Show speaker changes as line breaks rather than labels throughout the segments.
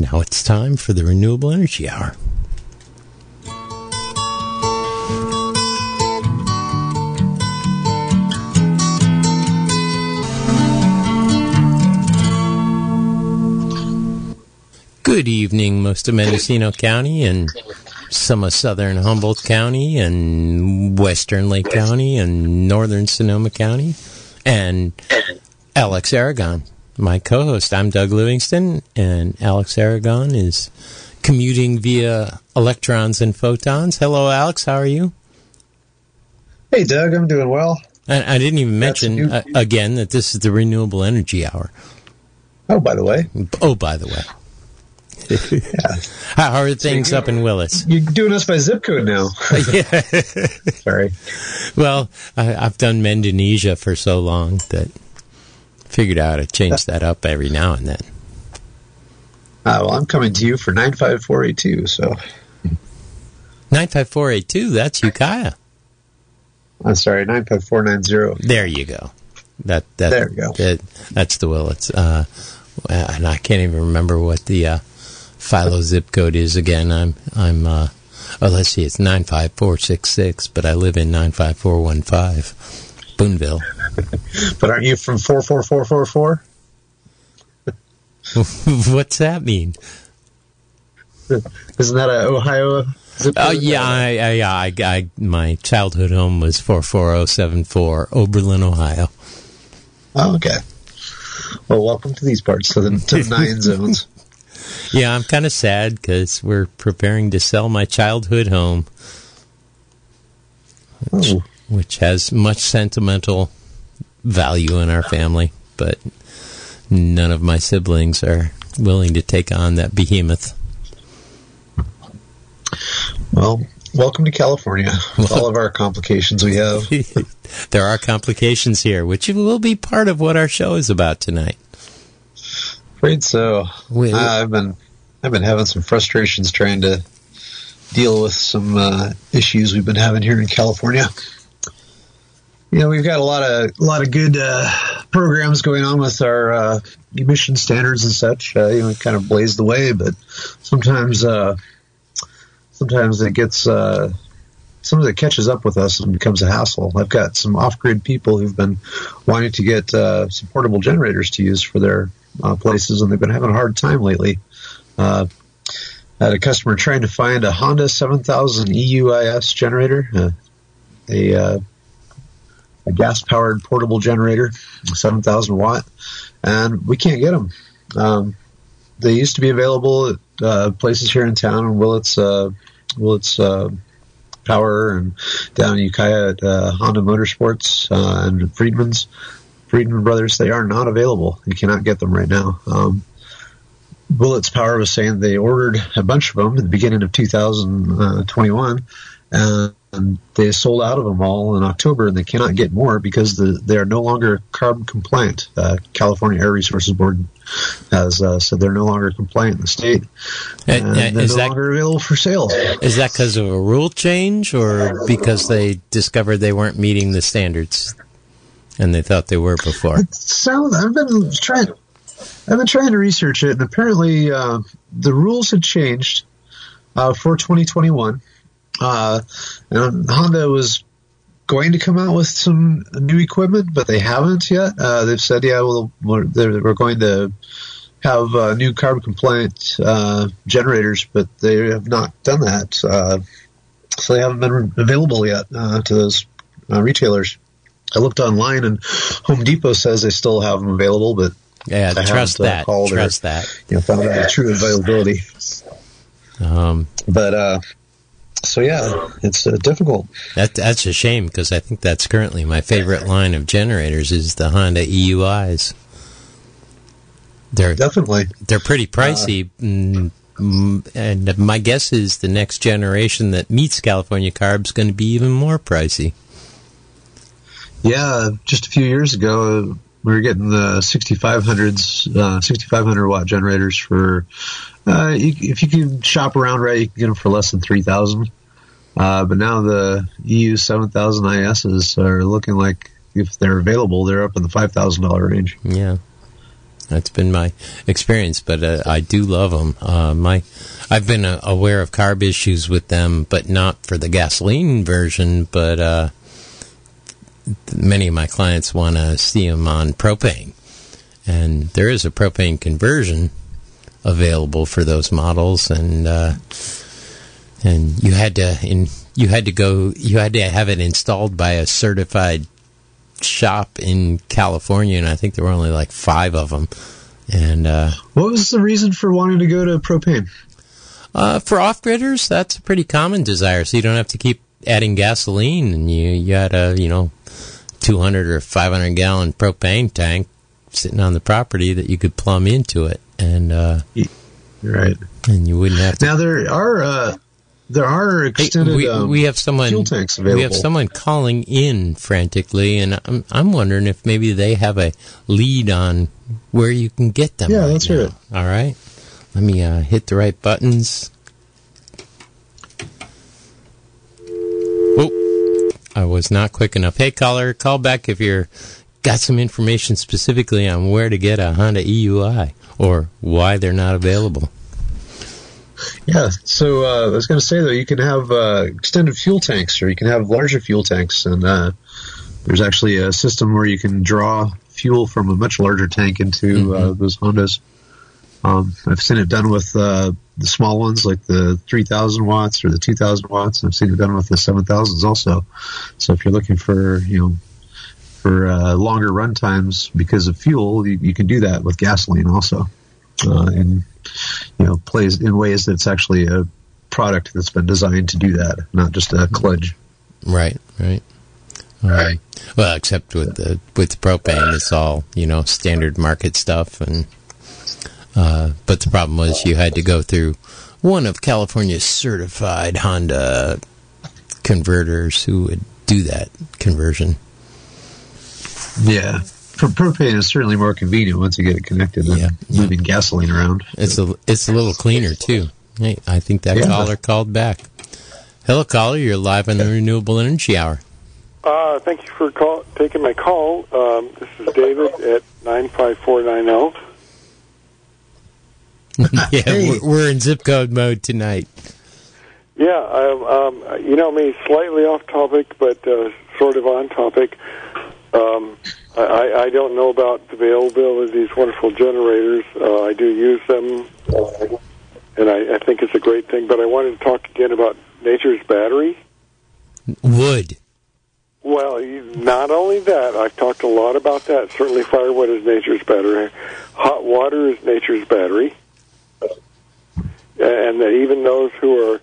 Now it's time for the Renewable Energy Hour. Good evening, most of Mendocino County and some of southern Humboldt County and western Lake County and northern Sonoma County and Alex Aragon, my co host. I'm Doug Livingston, and Alex Aragon is commuting via electrons and photons. Hello, Alex. How are you?
Hey, Doug. I'm doing well.
And I didn't even mention
new-
uh, again that this is the Renewable Energy Hour.
Oh, by the way,
Oh, by the way. How are things up in Willits?
you're doing us by zip code now.
yeah.
Sorry.
Well, I, I've done Mendonesia for so long that figured out how to change that up every now and then.
Uh, well, I'm coming to you for 95482, so
95482, that's Ukiah.
I'm sorry, 95490.
There you go. That that
There we go.
That, that's the Willits. Uh, and I can't even remember what the uh, Philo zip code is again. I'm I'm uh, oh let's see, it's nine five four six six, but I live in nine five four one five, Boonville.
But aren't you from 44444?
What's that mean?
Isn't that a Ohio zip oh, code?
Oh yeah, I, I, yeah. I, I, my childhood home was four four zero seven four, Oberlin, Ohio.
Oh, okay. Well, welcome to these parts, to the, to the nine zones.
Yeah, I'm kind of sad because we're preparing to sell my childhood home,
Oh,
which has much sentimental value in our family, but none of my siblings are willing to take on that behemoth.
well, welcome to California. With all of our complications we have.
there are complications here, which will be part of what our show is about tonight.
Afraid so.
We-
Uh, I've been I've been having some frustrations trying to deal with some uh, issues we've been having here in California. You know, we've got a lot of a lot of good uh, programs going on with our uh, emission standards and such. Uh, you know, kind of blaze the way, but sometimes uh, sometimes it gets uh, sometimes it catches up with us and becomes a hassle. I've got some off-grid people who've been wanting to get uh, some portable generators to use for their places, and they've been having a hard time lately. I had a customer trying to find a Honda 7000 EUIS generator, uh, a uh, gas-powered portable generator, 7,000 watt, and we can't get them. Um, they used to be available at uh, places here in town, Willits, uh, Willits uh, Power, and down in Ukiah at uh, Honda Motorsports uh, and Friedman's. Friedman Brothers, they are not available. You cannot get them right now. Um, Willits Power was saying they ordered a bunch of them at the beginning of 2021, and they sold out of them all in October, and they cannot get more because the, they are no longer CARB compliant. Uh, California Air Resources Board has uh, said they're no longer compliant in the state,
And,
and
uh,
they're
is
no
that
longer available for sale.
is that because of a rule change or because they discovered they weren't meeting the standards and they thought they were before?
So I've been trying I've been trying to research it and apparently uh, the rules had changed uh, for 2021 uh, and Honda was going to come out with some new equipment but they haven't yet uh, they've said yeah well we're, they're, we're going to have uh, new carbon compliant uh, generators but they have not done that uh, so they haven't been available yet uh, to those uh, retailers I looked online and Home Depot says they still have them available, but
Yeah,
I
trust that.
called or-
Trust that.
you know, found out the true availability.
Um,
But uh, so yeah, it's uh, difficult.
that that's a shame because I think that's currently my favorite line of generators is the Honda EUIs. They're
Definitely.
they're pretty pricey, mm, mm, and my guess is the next generation that meets California CARB is going to be even more pricey.
Yeah, just a few years ago, we were getting the 6500s, uh, 6500 watt generators for. Uh, you, if you can shop around right, you can get them for less than three thousand. Uh, but now the EU 7000 ISs are looking like if they're available, they're up in the five thousand dollar range.
Yeah. That's been my experience, but uh, I do love them. Uh, my, I've been uh, aware of CARB issues with them, but not for the gasoline version. But uh, many of my clients want to see them on propane, and there is a propane conversion available for those models, and uh, and you had to in you had to go you had to have it installed by a certified shop in California, and I think there were only like five of them. And uh,
what was the reason for wanting to go to propane?
Uh, for off gridders, that's a pretty common desire. So you don't have to keep adding gasoline, and you you had a you know 200 or 500 gallon propane tank sitting on the property that you could plumb into it, and uh,
right,
and you wouldn't have to.
Now there are uh, there are extended.
Hey, we,
um,
we have someone
fuel tanks available.
We have someone calling in frantically, and I'm I'm wondering if maybe they have a lead on where you can get them.
Yeah,
right
that's
now.
right.
All right, let me uh, hit the right buttons. Oh, I was not quick enough. Hey, caller, call back if you're got some information specifically on where to get a Honda EUI or why they're not available.
Yeah, so uh, I was going to say though, you can have uh, extended fuel tanks, or you can have larger fuel tanks, and uh, there's actually a system where you can draw fuel from a much larger tank into uh,
Mm-hmm.
those Hondas. Um, I've seen it done with uh, the small ones, like the 3,000 watts or the 2,000 watts. I've seen it done with the 7,000s also. So if you're looking for, you know, for uh, longer run times because of fuel, you, you can do that with gasoline also. Uh, and you know, plays in ways that it's actually a product that's been designed to do that, not just a kludge.
Right, right. Um, well, except with the with the propane, it's all you know standard market stuff, and uh, but the problem was you had to go through one of California's certified Honda converters who would do that conversion.
Yeah. Pro- propane is certainly more convenient once you get it connected than
Yeah, yeah.
moving gasoline around.
It's a it's a little cleaner too. Hey, I think that
Yeah.
caller called back. Hello, caller. You're live on the Renewable Energy Hour.
Uh, thank you for call, taking my call. Um, this is David at 95490.
yeah,
Hey.
we're, we're in zip code mode tonight.
Yeah, um, um, you know me, slightly off topic, but uh, sort of on topic. Um, I, I don't know about the availability of these wonderful generators. Uh, I do use them, and I, I think it's a great thing. But I wanted to talk again about nature's battery.
Wood.
Well, not only that, I've talked a lot about that. Certainly, firewood is nature's battery. Hot water is nature's battery. And that even those who are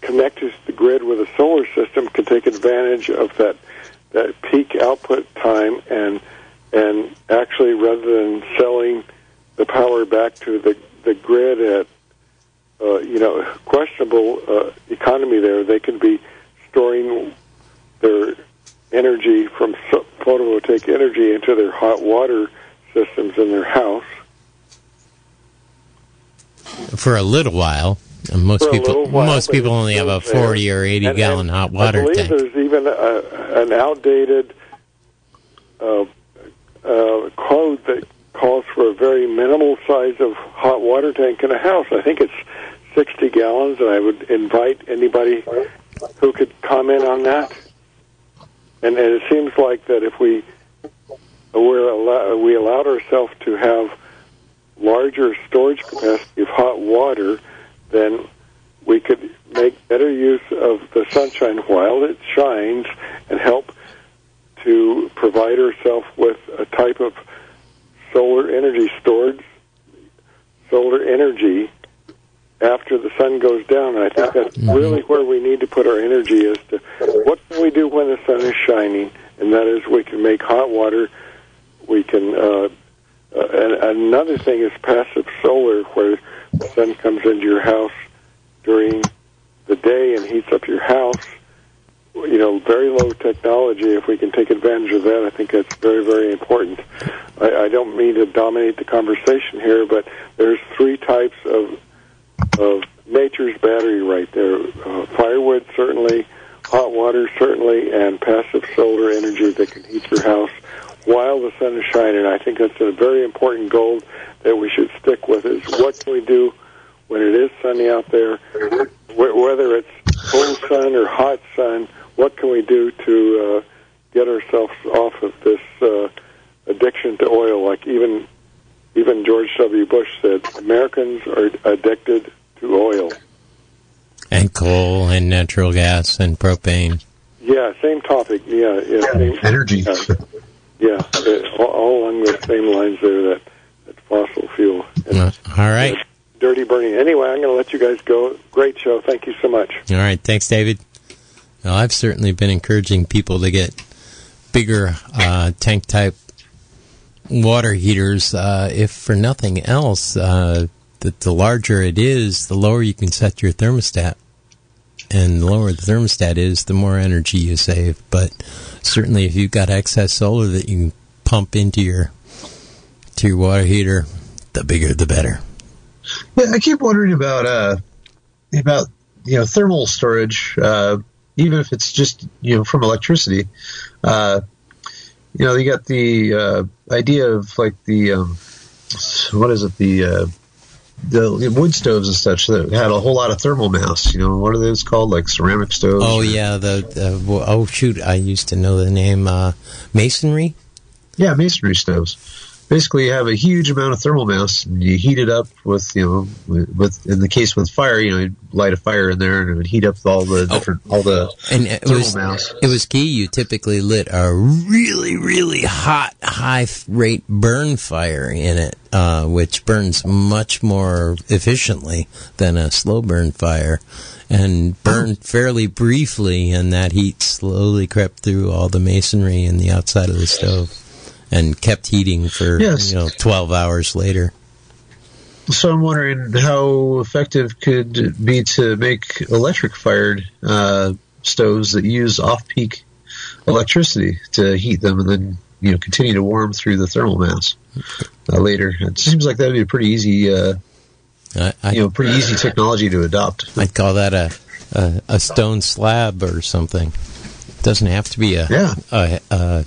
connected to the grid with a solar system can take advantage of that that peak output time and and actually rather than selling the power back to the the grid at uh, you know questionable uh, economy there, they can be storing their energy from photovoltaic energy into their hot water systems in their house.
for a little while. And most people,
while,
most people only have a
still there.
forty or eighty
And-
gallon
and
hot water
I believe
tank.
there's even a, an outdated uh, uh, code that calls for a very minimal size of hot water tank in a house. I think it's 60 gallons, and I would invite anybody who could comment on that. And, and it seems like that if we we're allow, we allowed ourselves to have larger storage capacity of hot water, then we could make better use of the sunshine while it shines and help to provide ourselves with a type of solar energy stored solar energy after the sun goes down. And I think that's really where we need to put our energy is to what can we do when the sun is shining, and that is we can make hot water. We can. Uh, uh, and another thing is passive solar, where sun comes into your house during the day and heats up your house. You know, very low technology. If we can take advantage of that, I think that's very, very important. I, I don't mean to dominate the conversation here, but there's three types of of nature's battery right there: uh, firewood, certainly, hot water, certainly, and passive solar energy that can heat your house while the sun is shining. I think that's a very important goal that we should stick with. Is what can we do when it is sunny out there, whether it's cold sun or hot sun? What can we do to uh, get ourselves off of this uh, addiction to oil? Like even even George W. Bush said, Americans are addicted to oil
and coal and natural gas and propane.
Yeah, same topic. Yeah, yeah same,
energy.
Uh, yeah, it, all, all, along the same lines there. That, that fossil fuel.
And, uh, all right. Uh,
dirty burning. Anyway, I'm going to let you guys go. Great show. Thank you so much.
All right. Thanks, David. Well, I've certainly been encouraging people to get bigger uh, tank type water heaters, uh, if for nothing else. Uh, the, the larger it is, the lower you can set your thermostat. And the lower the thermostat is, the more energy you save. But certainly, if you've got excess solar that you can pump into your to your water heater, the bigger the better.
Yeah, I keep wondering about uh, about you know thermal storage, uh, even if it's just you know from electricity. Uh, you know, you got the uh, idea of like the um, what is it the uh, the wood stoves and such that had a whole lot of thermal mass. You know, what are those called? Like ceramic stoves?
Oh yeah, the, the oh shoot, I used to know the name uh, masonry.
Yeah, masonry stoves basically you have a huge amount of thermal mass and you heat it up with you know with in the case with fire you know you light a fire in there and it would heat up all the oh. different oh. all the
and it thermal was, mass. It was key. You typically lit a really really hot high rate burn fire in it, uh, which burns much more efficiently than a slow burn fire. And burned oh. fairly briefly, and that heat slowly crept through all the masonry and the outside of the stove and kept heating for yes. you know 12 hours later.
So I'm wondering how effective could it be to make electric fired uh, stoves that use off peak electricity to heat them and then you know continue to warm through the thermal mass uh, later. It seems like that would be a pretty easy, uh, I, I, you know, pretty easy technology to adopt.
I'd call that a a, a stone slab or something. It doesn't have to be a yeah. a, a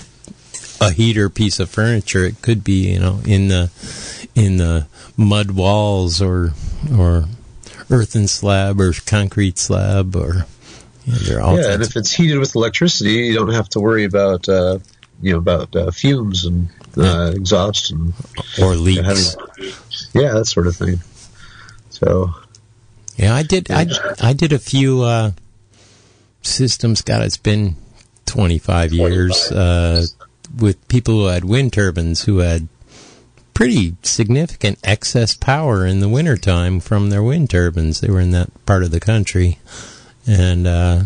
a heater piece of furniture. It could be, you know, in the in the mud walls or or earthen slab or concrete slab or
you know, yeah. And if it's heated with electricity, you don't have to worry about uh, you know about uh, fumes and uh, exhaust and
or leaks.
having, yeah, that sort of thing. So
yeah, I did. I I did a few uh, systems. God, it's been twenty five years. Uh, with people who had wind turbines who had pretty significant excess power in the wintertime from their wind turbines. They were in that part of the country. And, uh,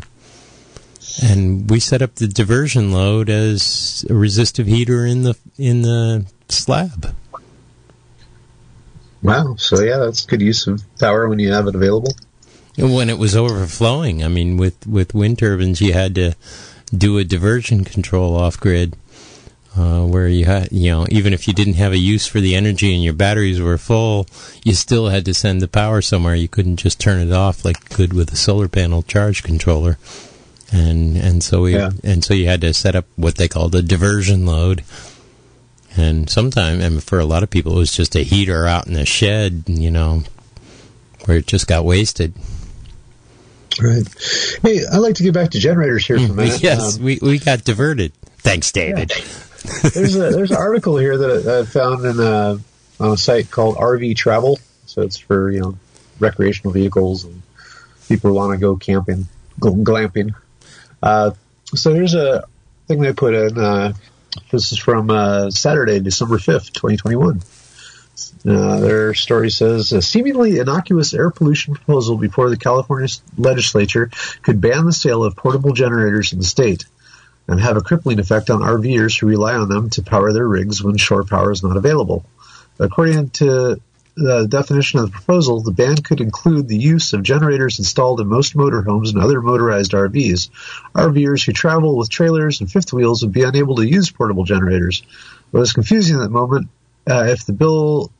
and we set up the diversion load as a resistive heater in the, in the slab.
Wow. So yeah, that's good use of power when you have it available.
And When it was overflowing, I mean, with, with wind turbines, you had to do a diversion control off grid uh, where you had, you know, even if you didn't have a use for the energy and your batteries were full, you still had to send the power somewhere. You couldn't just turn it off like you could with a solar panel charge controller. And and so we yeah. and so you had to set up what they called a diversion load. And sometimes, and for a lot of people, it was just a heater out in the shed, you know, where it just got wasted.
Right. Hey, I'd like to get back to generators here for a minute.
yes, um, we, we got diverted. Thanks, David. Yeah
there's a there's an article here that I found in a, on a site called RV Travel. So it's for you know recreational vehicles and people who want to go camping, go glamping. Uh, so there's a thing they put in. Uh, this is from uh, Saturday, December fifth, twenty twenty one. Uh, their story says a seemingly innocuous air pollution proposal before the California legislature could ban the sale of portable generators in the state and have a crippling effect on RVers who rely on them to power their rigs when shore power is not available. According to the definition of the proposal, the ban could include the use of generators installed in most motorhomes and other motorized RVs. RVers who travel with trailers and fifth wheels would be unable to use portable generators. What is confusing at the moment, uh, if the bill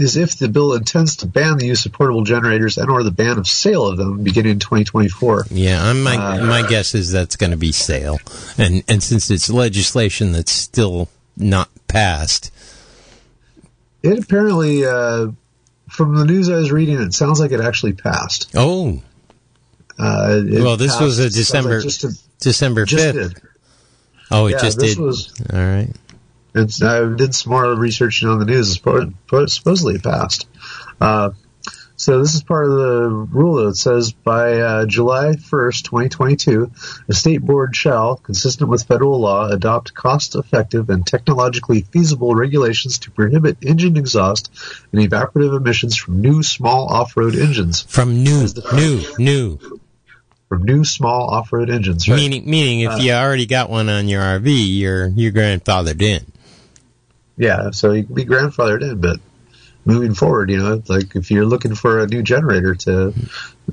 is if the bill intends to ban the use of portable generators and or the ban of sale of them beginning in 2024.
Yeah, my uh, my guess is that's going to be sale, and and since it's legislation that's still not passed.
It apparently, uh, from the news I was reading, it sounds like it actually passed.
Oh,
Uh,
well, this
passed-
was a December
like just, a,
December
just
fifth.
did.
Oh, it
Yeah,
just did.
was
All right.
It's, I did some more research on the news. It's suppo- suppo- supposedly passed. Uh, so this is part of the rule that says by uh, July 1st, 2022, the state board shall, consistent with federal law, adopt cost-effective and technologically feasible regulations to prohibit engine exhaust and evaporative emissions from new small off-road engines.
From new, new, new.
From new small off-road engines. Right?
Meaning, meaning, if you already got one on your RV, you're you're grandfathered in.
Yeah, so you can be grandfathered in, but moving forward, you know, like if you're looking for a new generator to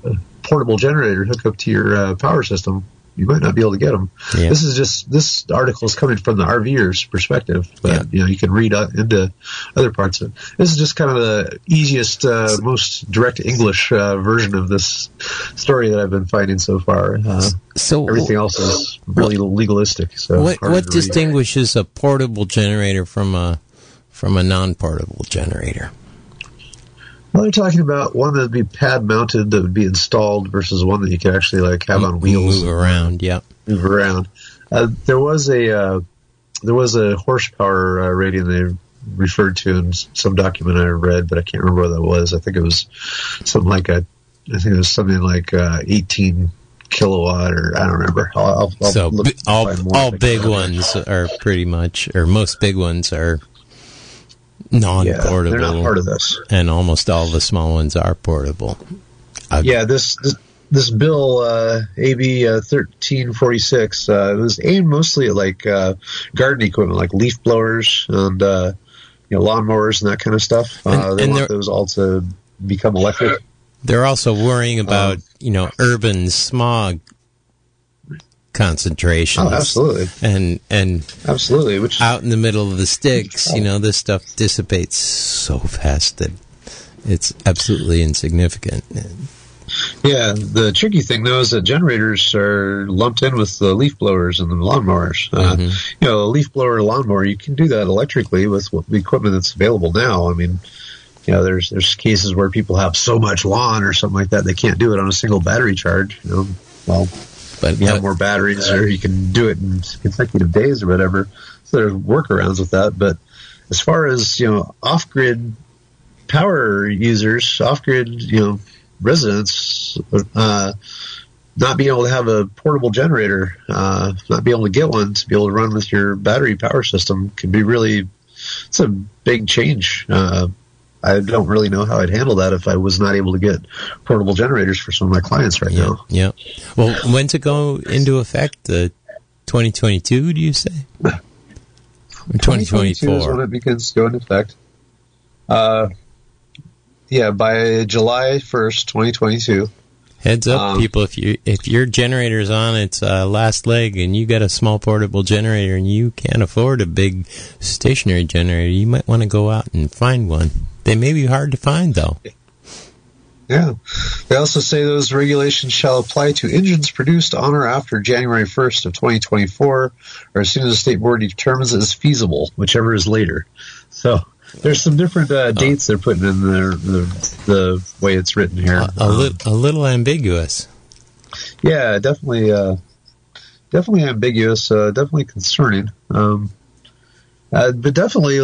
a portable generator hook up to your uh, power system, you might not be able to get them.
Yeah.
This is just this article is coming from the RVer's perspective, but
Yeah.
you know you can read uh, into other parts of it. This is just kind of the easiest, uh, most direct English uh, version of this story that I've been finding so far. Uh,
So,
everything else is really legalistic. So
what what
to read.
distinguishes a portable generator from a from a non-portable generator?
Well, they're talking about one that would be pad mounted that would be installed versus one that you could actually like have on wheels
move around. yeah.
move around. Uh, there was a uh, there was a horsepower uh, rating they referred to in some document I read, but I can't remember what that was. I think it was something like a I think it was something like uh, 18 kilowatt or I don't remember. I'll, I'll,
so
look and
all all
if I can
big ones are pretty much, or most big ones are
Yeah,
non-portable,
they're not part of this.
and almost all the small ones are portable. Uh,
Yeah, this this, this bill uh, AB uh, thirteen forty six uh, was aimed mostly at like uh, garden equipment, like leaf blowers and uh, you know lawnmowers and that kind of stuff. Uh,
And-
they
and
want those all to become electric.
They're also worrying about
Um,
you know urban smog concentrations.
Oh, absolutely,
And and
absolutely. Which
out in the middle of the sticks, you know, this stuff dissipates so fast that it's absolutely insignificant.
yeah, the tricky thing though is that generators are lumped in with the leaf blowers and the lawnmowers. Uh,
Mhm.
You know, a leaf blower, lawnmower, you can do that electrically with what, the equipment that's available now. I mean. you know, there's there's cases where people have so much lawn or something like that they can't do it on a single battery charge. You know, well,
But
you have more batteries, or you can do it in consecutive days or whatever. So there's workarounds with that. But as far as you know, off-grid power users, off-grid you know residents, uh, not being able to have a portable generator, uh, not being able to get one to be able to run with your battery power system can be really it's a big change. Uh, I don't really know how I'd handle that if I was not able to get portable generators for some of my clients right
yeah,
now.
yeah. Well, when's it go into effect? The 2022, do you say? Or
2022 is when it begins to go into effect. Uh, yeah, by July 1st, 2022.
Heads up,
Um,
people! If you if your generator's on its uh, last leg and you got a small portable generator and you can't afford a big stationary generator, you might want to go out and find one. They may be hard to find though.
Yeah. They also say those regulations shall apply to engines produced on or after January 1st of 2024 or as soon as the state board determines it is feasible, whichever is later. So there's some different uh, dates they're putting in there, the, the way it's written here.
A, a, li- a little ambiguous.
Yeah, definitely, uh, definitely ambiguous, uh, definitely concerning. Um, uh, but definitely,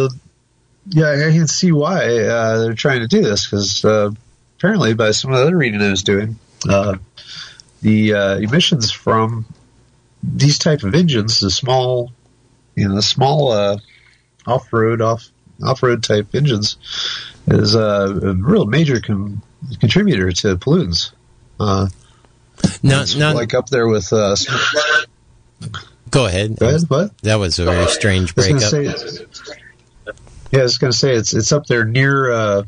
yeah, I can see why uh, they're trying to do this because uh, apparently, by some of the other reading I was doing, uh, the uh, emissions from these type of engines, the small, you know, the small uh, off-road, off off-road type engines, is uh, a real major com- contributor to pollutants. Uh,
Not
it's
not.
like up there with. Uh,
go ahead.
go ahead, what?
That was a very strange
I
breakup.
say, yeah, I was going to say it's it's up there near uh,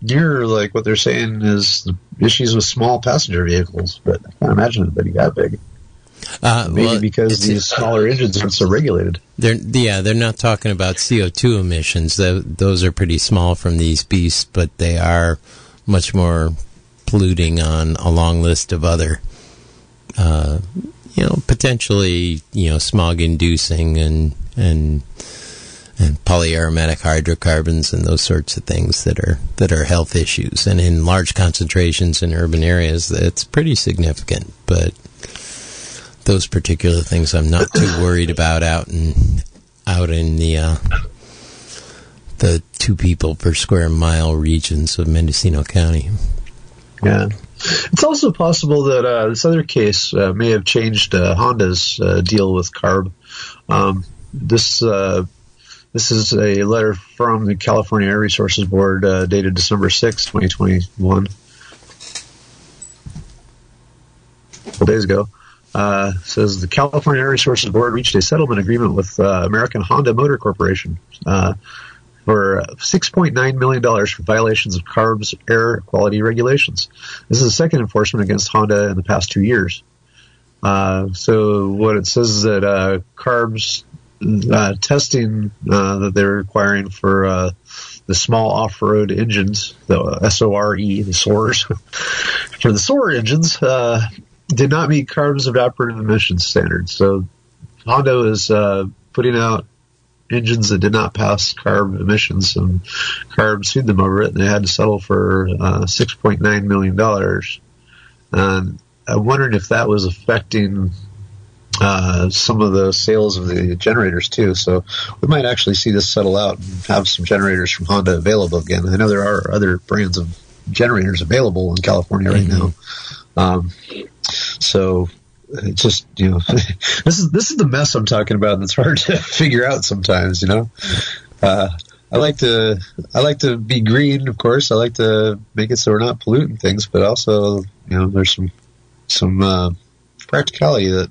near like what they're saying is the issues with small passenger vehicles, but I can't imagine it being that big.
Uh,
Maybe
well,
because these smaller engines aren't so regulated.
They're yeah, they're not talking about CO two emissions. Tho- those are pretty small from these beasts, but they are much more polluting on a long list of other, uh, you know, potentially you know smog inducing and and and polyaromatic hydrocarbons and those sorts of things that are that are health issues and in large concentrations in urban areas it's pretty significant but those particular things I'm not too worried about out in out in the uh, the two people per square mile regions of Mendocino County.
Yeah. It's also possible that uh, this other case uh, may have changed uh, Honda's uh, deal with CARB. Um, this uh, this is a letter from the California Air Resources Board dated December 6, 2021. A couple days ago. Uh, says the California Air Resources Board reached a settlement agreement with uh, American Honda Motor Corporation uh, for $6.9 million for violations of CARB's air quality regulations. This is the second enforcement against Honda in the past two years. Uh, so what it says is that uh, CARB's uh, testing uh, that they're requiring for uh, the small off-road engines, the SORE, the SORs, for the SOR engines, uh, did not meet CARB's evaporative emissions standards. So Honda is uh, putting out engines that did not pass CARB emissions, and CARB sued them over it, and they had to settle for uh, $6.9 million. And I'm wondering if that was affecting uh, some of the sales of the generators too. So we might actually see this settle out and have some generators from Honda available again. I know there are other brands of generators available in California right mm-hmm. now. Um, so it's just you know this is this is the mess I'm talking about. That's hard to figure out sometimes. You know, uh, I like to I like to be green, of course. I like to make it so we're not polluting things, but also you know there's some some uh, practicality that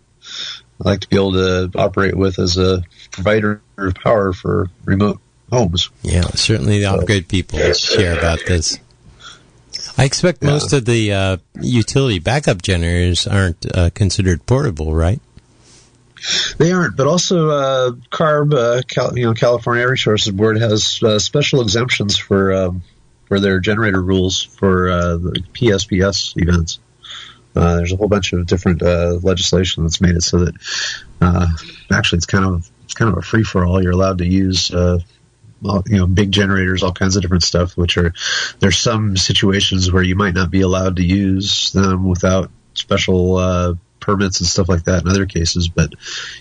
I like to be able to operate with as a provider of power for remote homes.
Yeah, certainly the off-grid people share about this. I expect yeah. most of the uh, utility backup generators aren't uh, considered portable, right?
They aren't, but also uh, CARB, uh, Cal- you know, California Resources Board has uh, special exemptions for um, for their generator rules for uh, the PSPS events. there's a whole bunch of different legislation that's made it so that actually it's kind of it's kind of a free for all. You're allowed to use you know big generators, all kinds of different stuff. Which are there's some situations where you might not be allowed to use them without special uh, permits and stuff like that in other cases, but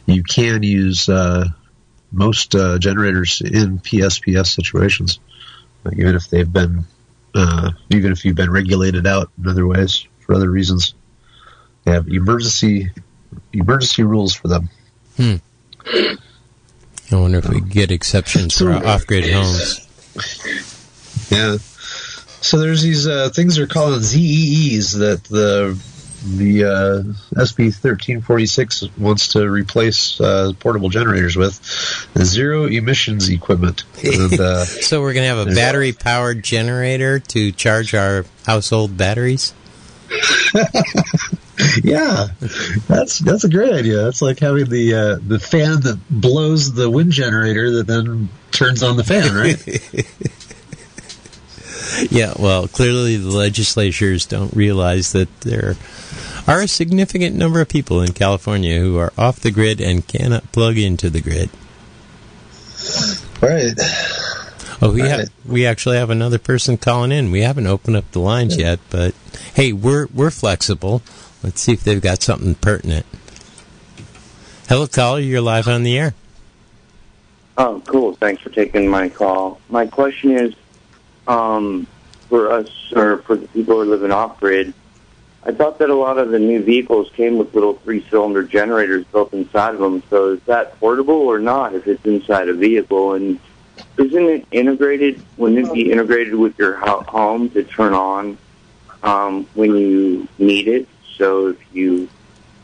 you can use uh, most uh, generators in PSPS situations, even if they've been uh, even if you've been regulated out in other ways for other reasons. They have emergency emergency rules for them.
Hmm. I wonder if we get exceptions for off-grid homes.
Yeah. So there's these uh, things they're calling ZEEs that the the uh, SB 1346 wants to replace uh, portable generators with zero emissions equipment. And, uh,
so we're going to have a battery powered generator to charge our household batteries.
yeah, that's that's a great idea. That's like having the uh, the fan that blows the wind generator that then turns on the fan, right?
yeah, well, clearly the legislatures don't realize that there are a significant number of people in California who are off the grid and cannot plug into the grid.
Right.
Oh, we have we actually have another person calling in. We haven't opened up the lines yet, but hey, we're we're flexible. Let's see if they've got something pertinent. Hello, caller. You're live on the air.
Oh, cool. Thanks for taking my call. My question is, um, for us or for the people who are living off grid, I thought that a lot of the new vehicles came with little three-cylinder generators built inside of them. So is that portable or not? If it's inside a vehicle, and isn't it integrated? Wouldn't it be integrated with your home to turn on um, when you need it? So if you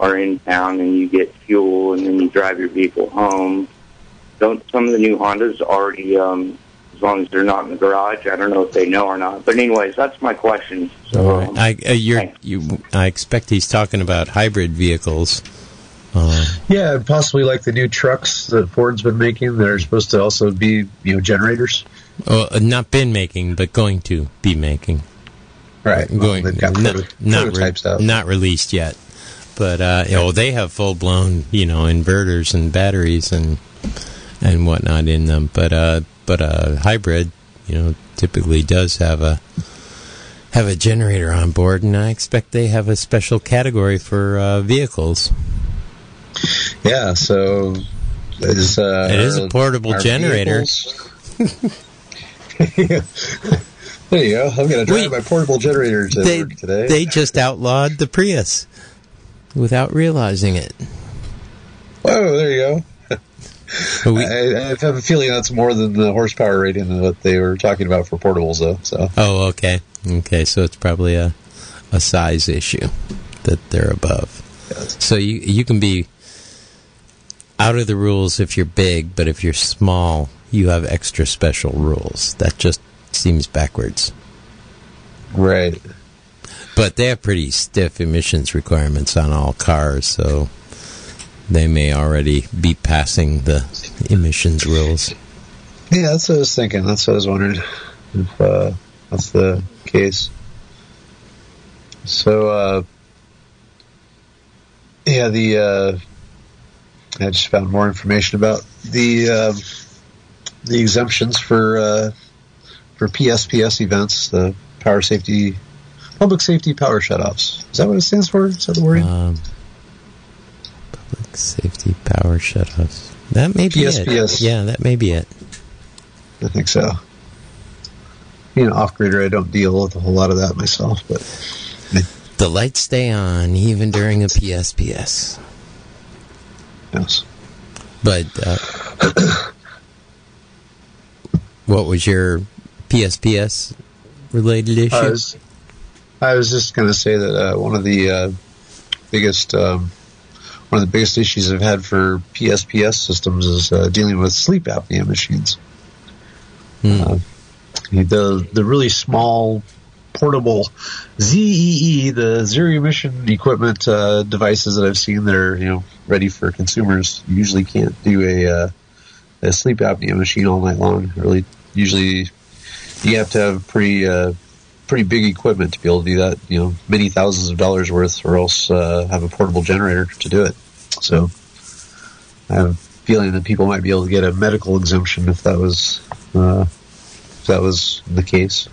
are in town and you get fuel and then you drive your vehicle home, don't some of the new Hondas already, um, as long as they're not in the garage, I don't know if they know or not. But anyways, that's my question. So,
um, I, uh, you, I expect he's talking about hybrid vehicles.
Uh, yeah, possibly like the new trucks that Ford's been making. They're supposed to also be, you know, generators.
Uh, not been making, but going to be making.
Right.
Going well, got not, not, re- not released yet, but uh, oh, they have full blown you know inverters and batteries and and whatnot in them. But uh, but a hybrid, you know, typically does have a have a generator on board, and I expect they have a special category for uh, vehicles.
Yeah, so is uh,
It is a portable generator.
there you go. I'm going to drive
Wait.
my portable generator to
They
work today.
they just outlawed the Prius without realizing it.
Oh, there you go.
We-
I, I have a feeling that's more than the horsepower rating of what they were talking about for portables, though. So
Oh, okay. Okay, so it's probably a a size issue that they're above.
Yes.
So you you can be out of the rules if you're big, but if you're small, you have extra special rules. That just seems backwards.
right,
But they have pretty stiff emissions requirements on all cars, so they may already be passing the emissions rules.
yeah, that's what I was thinking. That's what I was wondering if uh, that's the case. So, uh, yeah, the uh, I just found more information about the uh, the exemptions for uh, for PSPS events, the power safety, public safety power shutoffs. Is that what it stands for? Is that the word?
Um, public safety power shutoffs. That may be
PSPS.
it. Yeah, that may be it.
I think so. Being an off-gridder, I don't deal with a whole lot of that myself, but
The lights stay on even during a PSPS.
yes.
But uh, what was your PSPS related issue?
I was, I was just going to say that uh, one of the uh, biggest um, one of the biggest issues I've had for PSPS systems is uh, dealing with sleep apnea machines. Uh, the the really small portable ZEE, the zero emission equipment uh, devices that I've seen that are you know ready for consumers usually can't do a uh, a sleep apnea machine all night long. Really, usually you have to have pretty uh, pretty big equipment to be able to do that. You know, many thousands of dollars worth, or else uh, have a portable generator to do it. So I have a feeling that people might be able to get a medical exemption if that was uh, if that was the case.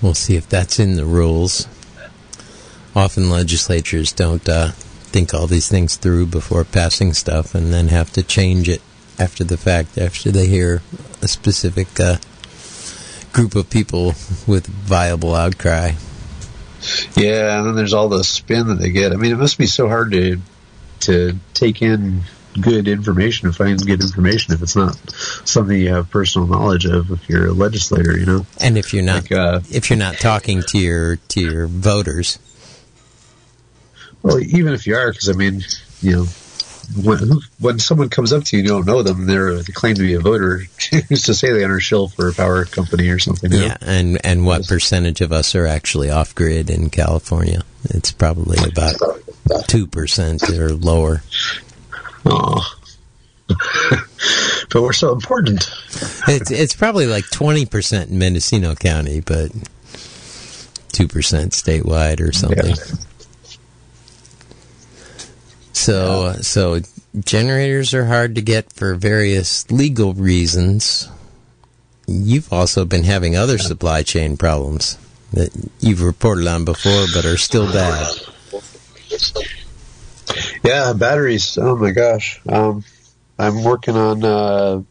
We'll see if that's in the rules. Often legislatures don't uh, think all these things through before passing stuff and then have to change it after the fact, after they hear a specific uh, group of people with viable outcry.
Yeah, and then there's all the spin that they get. I mean, it must be so hard to to take in good information and find good information if it's not something you have personal knowledge of. If you're a legislator, you know,
And if you're not
like uh,
if you're not talking to your to your voters,
well, even if you are, because I mean, you know. When, when someone comes up to you and you don't know them, they're they claim to be a voter. Who's to say they aren't a shill for a power company or something? you know?
yeah, and and what percentage of us are actually off grid in California? It's probably about two percent or lower.
Aw. but we're so important.
It's it's probably like twenty percent in Mendocino County, but two percent statewide or something.
Yeah.
So uh, so generators are hard to get for various legal reasons. You've also been having other supply chain problems that you've reported on before, but are still bad.
Yeah, batteries. Oh my gosh. Um, I'm working on uh,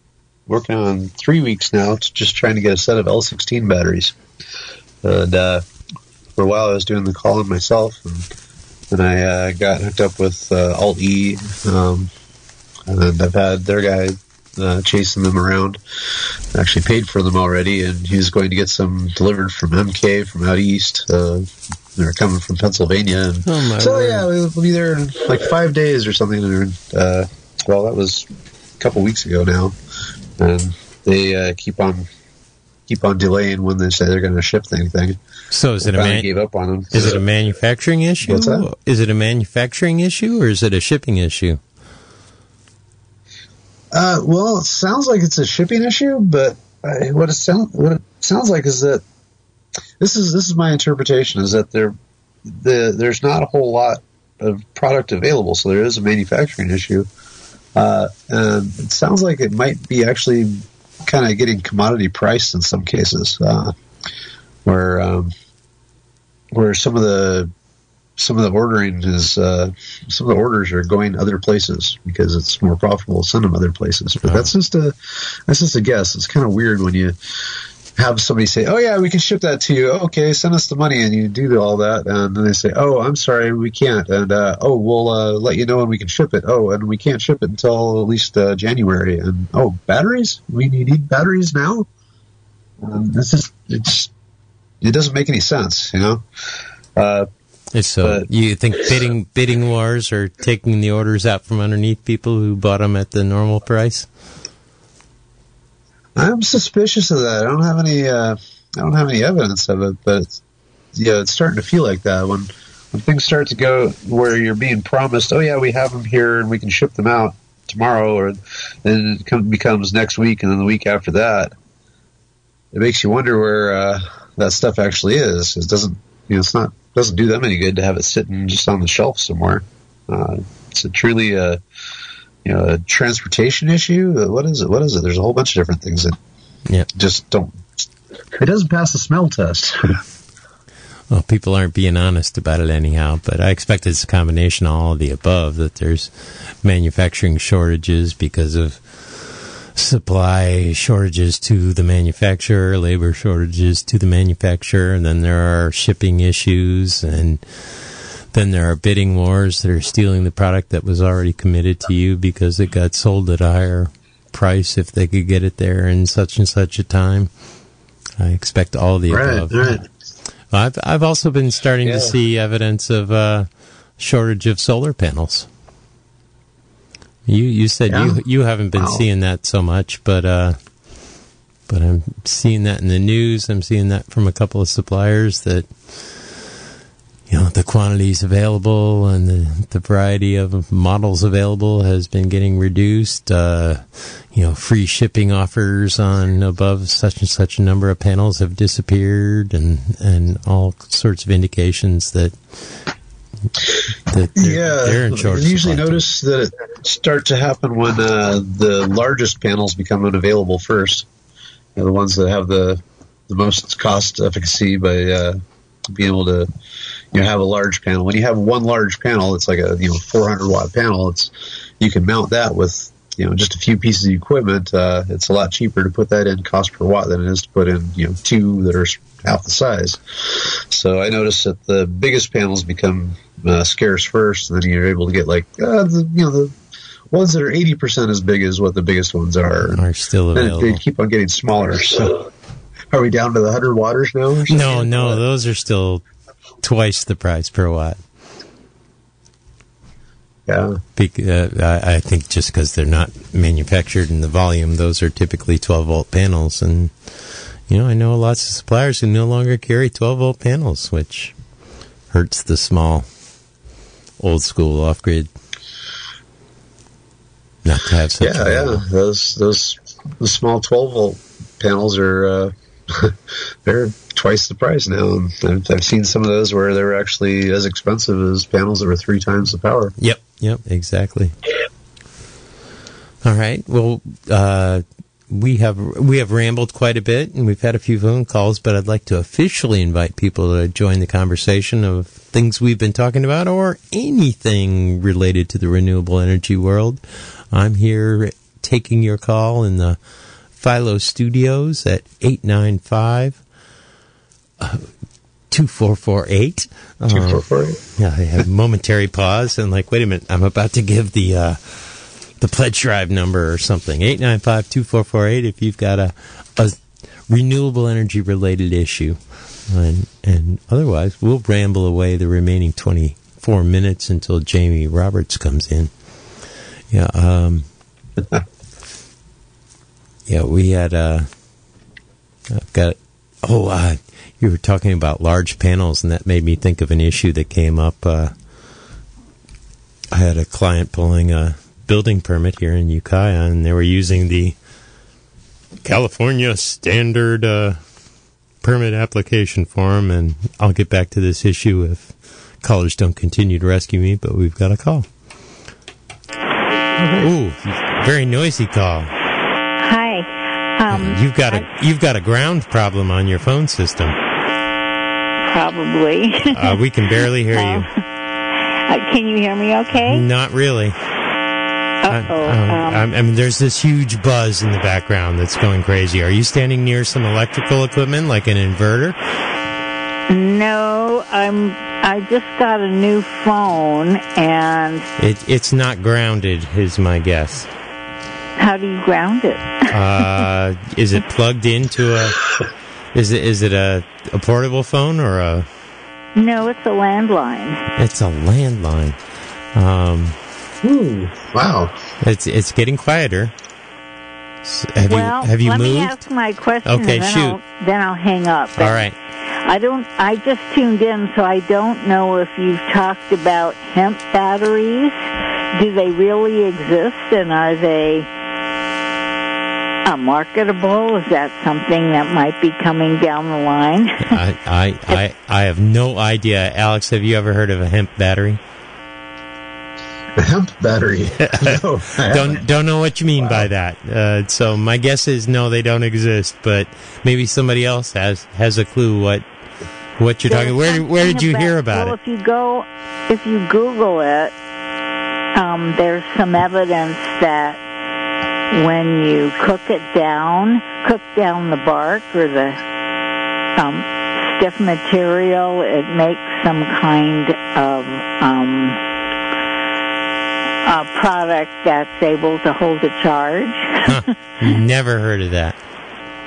working on three weeks now. It's just trying to get a set of L16 batteries. And uh, for a while, I was doing the calling myself, and then I uh, got hooked up with uh, Alt E, um, and I've had their guy uh, chasing them around. I actually paid for them already, and he was going to get some delivered from MK from out east. Uh, they're coming from Pennsylvania, and
Oh
so
word.
yeah, we'll be there in like five days or something. And, uh, well, that was a couple weeks ago now, and they uh, keep on keep on delaying when they say they're going to ship anything.
So is it a man-
gave up on them.
is it a manufacturing issue?
What's that?
Is it a manufacturing issue or is it a shipping issue?
Uh, well, it sounds like it's a shipping issue, but what it sound what it sounds like is that this is this is my interpretation is that there the there's not a whole lot of product available, so there is a manufacturing issue. Uh, and it sounds like it might be actually kind of getting commodity priced in some cases, uh, where um, where some of the some of the ordering is uh, some of the orders are going other places because it's more profitable to send them other places. But that's just a that's just a guess. It's kind of weird when you have somebody say, "Oh yeah, we can ship that to you." Okay, send us the money, and you do all that, and then they say, "Oh, I'm sorry, we can't," and uh, "Oh, we'll uh, let you know when we can ship it." Oh, and we can't ship it until at least uh, January. And oh, batteries? We need batteries now. Um, this is it's it doesn't make any sense, you know. Uh,
so but, you think bidding bidding wars are taking the orders out from underneath people who bought them at the normal price?
I'm suspicious of that. I don't have any. Uh, I don't have any evidence of it, but it's, yeah, it's starting to feel like that when when things start to go where you're being promised. Oh yeah, we have them here and we can ship them out tomorrow, or then it come, becomes next week, and then the week after that. It makes you wonder where uh, that stuff actually is. It doesn't. You know, it's not doesn't do them any good to have it sitting just on the shelf somewhere. Uh, it's a truly a uh, you know, a transportation issue. What is it? What is it? There's a whole bunch of different things that
yeah.
just don't. It doesn't pass the smell test.
well, people aren't being honest about it anyhow, but I expect it's a combination of all of the above. That there's manufacturing shortages because of supply shortages to the manufacturer, labor shortages to the manufacturer, and then there are shipping issues and then there are bidding wars that are stealing the product that was already committed to you because it got sold at a higher price if they could get it there in such and such a time. I expect all the
right,
above.
Right.
I've I've also been starting yeah. to see evidence of a uh, shortage of solar panels. You you said yeah. you you haven't been wow. seeing that so much, but uh, but I'm seeing that in the news. I'm seeing that from a couple of suppliers that you know the quantities available and the, the variety of models available has been getting reduced. Uh, you know, free shipping offers on above such and such a number of panels have disappeared, and and all sorts of indications that.
that they're, yeah, they're in short I usually notice that it starts to happen when uh, the largest panels become unavailable first. You know, the ones that have the the most cost efficacy by uh, being able to you have a large panel. When you have one large panel, it's like a you know 400 watt panel. It's you can mount that with you know just a few pieces of equipment. Uh, it's a lot cheaper to put that in cost per watt than it is to put in you know two that are half the size. So I noticed that the biggest panels become uh, scarce first, and then you're able to get like uh, the you know the ones that are 80% as big as what the biggest ones are
are still available.
They keep on getting smaller. So are we down to the 100 watters now?
No, no, those are still twice the price per watt.
Yeah.
Be- uh, I, I think just because they're not manufactured in the volume, those are typically 12 volt panels. And, you know, I know lots of suppliers who no longer carry 12 volt panels, which hurts the small, old school off grid. Not to have such.
Yeah, yeah. Those those the small 12 volt panels are uh, they're twice the price now. I've, I've, seen some of those where they're actually as expensive as panels that were three times the power.
Yep, yep, exactly. All right. Well, uh, we have we have rambled quite a bit, and we've had a few phone calls. But I'd like to officially invite people to join the conversation of things we've been talking about, or anything related to the renewable energy world. I'm here taking your call in the Philo Studios at 895 uh, 2448.
Uh, 2448.
yeah, I had a momentary pause and like, wait a minute, I'm about to give the uh, the pledge drive number or something. 895-2448 if you've got a, a renewable energy related issue. And, and otherwise, we'll ramble away the remaining 24 minutes until Jamie Roberts comes in. Yeah, um, yeah, we had, uh, I've got, oh, uh, you were talking about large panels, and that made me think of an issue that came up. Uh, I had a client pulling a building permit here in Ukiah, and they were using the California standard uh, permit application form. And I'll get back to this issue if callers don't continue to rescue me, but we've got a call. Ooh, very noisy call.
Um,
You've got a
I-
you've got a ground problem on your phone system.
probably.
Uh, we can barely hear you.
Uh, can you hear me okay?
Not really.
Uh-oh.
Um,
Um,
I mean, there's this huge buzz in the background that's going crazy. Are you standing near some electrical equipment, like an inverter?
no, I'm. I just got a new phone, and
It, it's not grounded, is my guess.
How do you ground it?
Uh, is it plugged into a? Is it is it a, a portable phone or a?
no, it's a landline.
It's a landline. Um,
Ooh, wow.
it's it's getting quieter. Have
well,
you have you
let me ask my question,
Okay,
and then
shoot.
I'll then I'll hang up.
All right.
I don't. I just tuned in, so I don't know if you've talked about hemp batteries. Do they really exist, and are they uh, marketable? Is that something that might be coming down the line?
I, I I I have no idea. Alex, have you ever heard of a hemp battery?
A hemp battery. no, I haven't.
Don't don't know what you mean by that. Uh, so my guess is no, they don't exist. But maybe somebody else has has a clue what what you're talking. Where where did you hear about
well,
it?
if you go, if you Google it, um, there's some evidence that when you cook it down, cook down the bark or the um, stiff material, it makes some kind of um, a product that's able to hold a charge.
Huh. Never heard of that.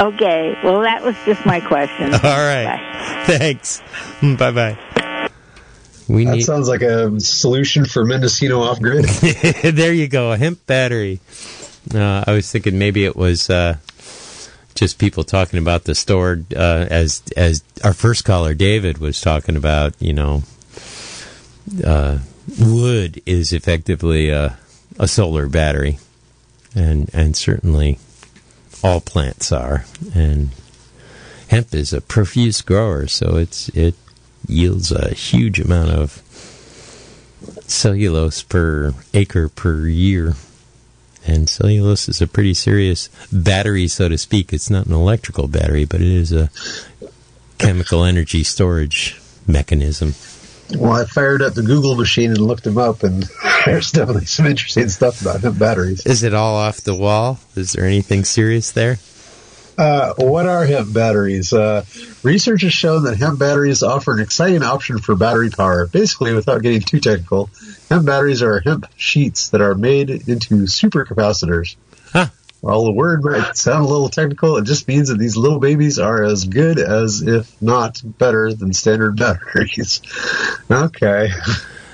okay, well that was just my question.
All right.
Bye.
Thanks. Bye bye. We
That
need.
sounds like a solution for Mendocino off grid.
there you go. A hemp battery. I was thinking maybe it was uh, just people talking about the store uh, as as our first caller David was talking about. You know, uh, wood is effectively a, a solar battery, and and certainly all plants are, and hemp is a profuse grower, so it's it yields a huge amount of cellulose per acre per year. And cellulose is a pretty serious battery, so to speak. It's not an electrical battery, but it is a chemical energy storage mechanism.
well, I fired up the Google machine and looked them up, and there's definitely some interesting stuff about hemp batteries.
Is it all off the wall? Is there anything serious there?
Uh, what are hemp batteries? Uh, research has shown that hemp batteries offer an exciting option for battery power. Basically, without getting too technical, hemp batteries are hemp sheets that are made into supercapacitors.
Huh.
While the word might sound a little technical, it just means that these little babies are as good as, if not better, than standard batteries. okay.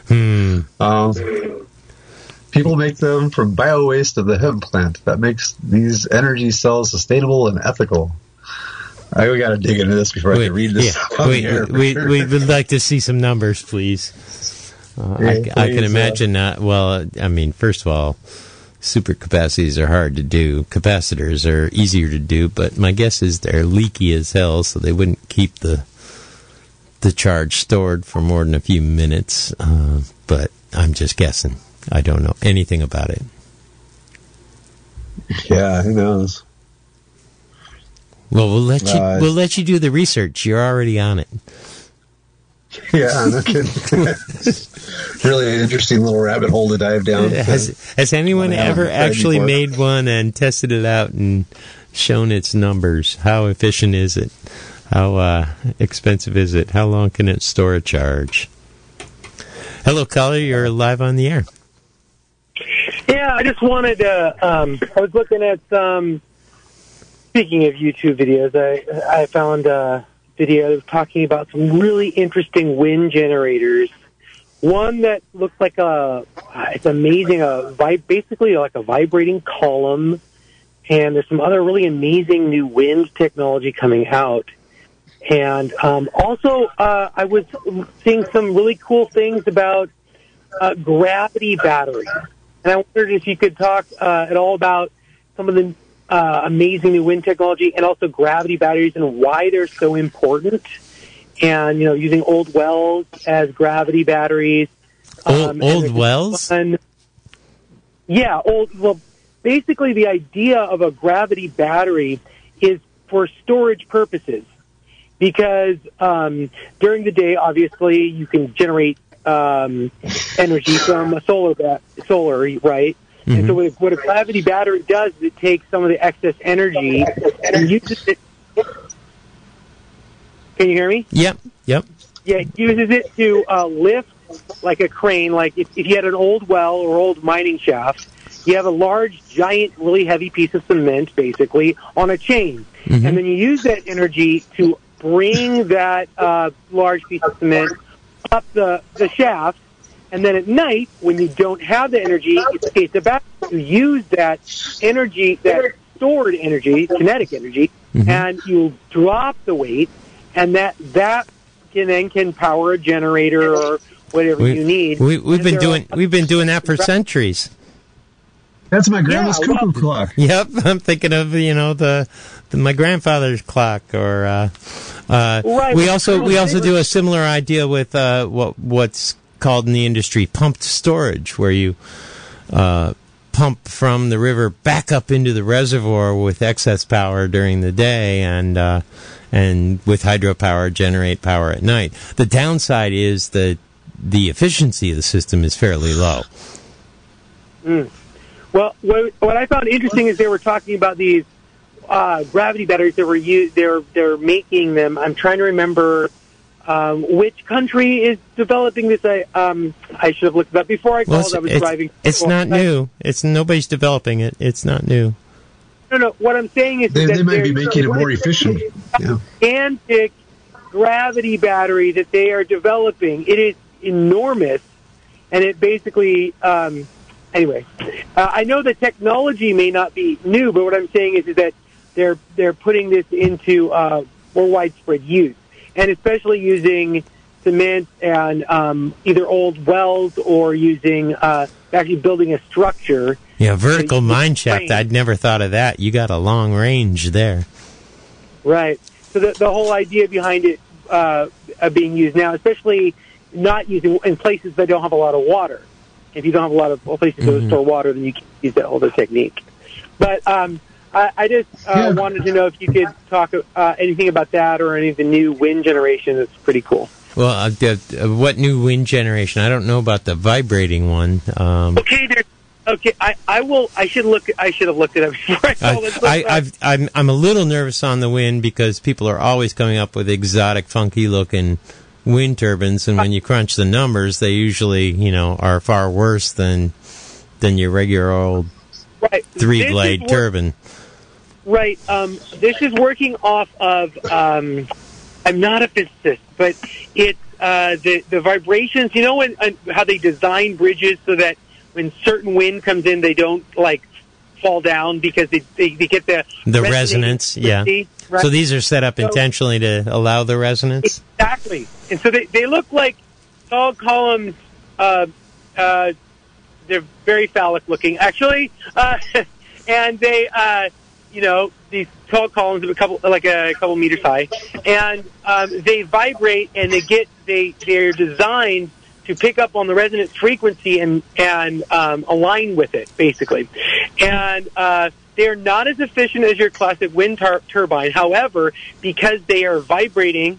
Hmm.
Um, people make them from bio waste of the hemp plant. That makes these energy cells sustainable and ethical. I we got to dig into this before I can read this.
yeah, we,
for
we,
sure.
we would like to see some numbers, please. Uh,
Yeah,
I, I can
please, uh,
imagine that. Well, I mean, first of all, super capacitors are hard to do. Capacitors are easier to do, but my guess is they're leaky as hell, so they wouldn't keep the the charge stored for more than a few minutes. Uh, but I'm just guessing. I don't know anything about it.
yeah, who knows?
Well, we'll let you.
Uh,
we'll let you do the research. You're already on it.
Yeah, no kidding. really an interesting little rabbit hole to dive down.
Has has anyone ever actually made one and tested it out and shown its numbers? How efficient is it? How uh, expensive is it? How long can it store a charge? Hello, caller. You're live on the air.
Yeah, I just wanted to. Um, I was looking at some. Speaking of YouTube videos, I I found a video that was talking about some really interesting wind generators. One that looks like a. It's amazing. A vi- basically like a vibrating column, and there's some other really amazing new wind technology coming out. And um, also, uh, I was seeing some really cool things about uh, gravity batteries. And I wondered if you could talk uh, at all about some of the uh, amazing new wind technology and also gravity batteries and why they're so important. And, you know, using old wells as gravity batteries.
Old,
Um, and
old wells?
one- Yeah, old, well, basically the idea of a gravity battery is for storage purposes because um, during the day, obviously, you can generate um, energy from a solar ba- solar, right? And so what a, what a gravity battery does is it takes some of the excess energy and uses it. Can you hear me?
Yep, yep.
Yeah, it uses it to uh, lift like a crane. Like if, if you had an old well or old mining shaft, you have a large, giant, really heavy piece of cement, basically, on a chain, and then you use that energy to bring that uh, large piece of cement up the the shaft. And then at night, when you don't have the energy, it's, skate the back. You use that energy, that stored energy, kinetic energy, mm-hmm. and you drop the weight, and that that can then can power a generator or whatever
We,
you need.
we, we've been doing
are-
we've been doing that for centuries.
That's my grandma's
Yeah, well-
cuckoo clock.
Yep, I'm thinking of you know the, the my grandfather's clock, or uh, uh,
Right,
we also we also do a similar idea with uh, what what's called in the industry pumped storage, where you uh, pump from the river back up into the reservoir with excess power during the day, and uh, and with hydropower generate power at night. The downside is that the efficiency of the system is fairly low.
Well, what, what I found interesting is they were talking about these uh, gravity batteries that were used. They're they're making them. I'm trying to remember um, which country is developing this. I um, I should have looked it up before I
Well,
called.
it's,
I was
it's-
driving.
it's
Well,
not
I-
new. It's nobody's developing it. It's not new.
No, no. What I'm saying is
They,
that
they might be
there's
making it more efficient. Yeah.
gigantic gravity battery that they are developing. It is enormous, and it basically. Um, anyway, uh, I know the technology may not be new, but what I'm saying is, is that they're they're putting this into uh, more widespread use, and especially using cement and um, either old wells or using uh, actually building a structure.
Yeah, vertical mine shaft. I'd never thought of that. You got a long range there.
Right. So the, the whole idea behind it uh, of being used now, especially not using in places that don't have a lot of water. If you don't have a lot of places to store water, then you can use that older technique. But um, I, I just uh,
Yeah.
wanted to know if you could talk uh, anything about that or any of the new wind generation. That's pretty cool.
Well, uh, the, uh, what new wind generation? I don't know about the vibrating one. Um,
Okay, there. Okay, I, I will. I should look. I should have looked it up before I called it.
I, I, I've, I'm, I'm a little nervous on the wind because people are always coming up with exotic, funky looking wind turbines, and when you crunch the numbers, they usually, you know, are far worse than than your regular old
right.
three
this
blade
wor-
turbine.
Right. Um, this is working off of. Um, I'm not a physicist, but it's uh, the the vibrations. You know when uh, how they design bridges so that when certain wind comes in, they don't like fall down because they they, they get the
The resonance, yeah.
right?
So these are set up
So-
intentionally to allow the resonance.
Exactly. And so they, they look like tall columns. Uh, uh, they're very phallic looking, actually. Uh, and they, uh, you know, these tall columns of a couple, like a couple meters high, and um, they vibrate and they get they they're designed to pick up on the resonance frequency and and um, align with it, basically. And uh, they're not as efficient as your classic wind tar- turbine. However, because they are vibrating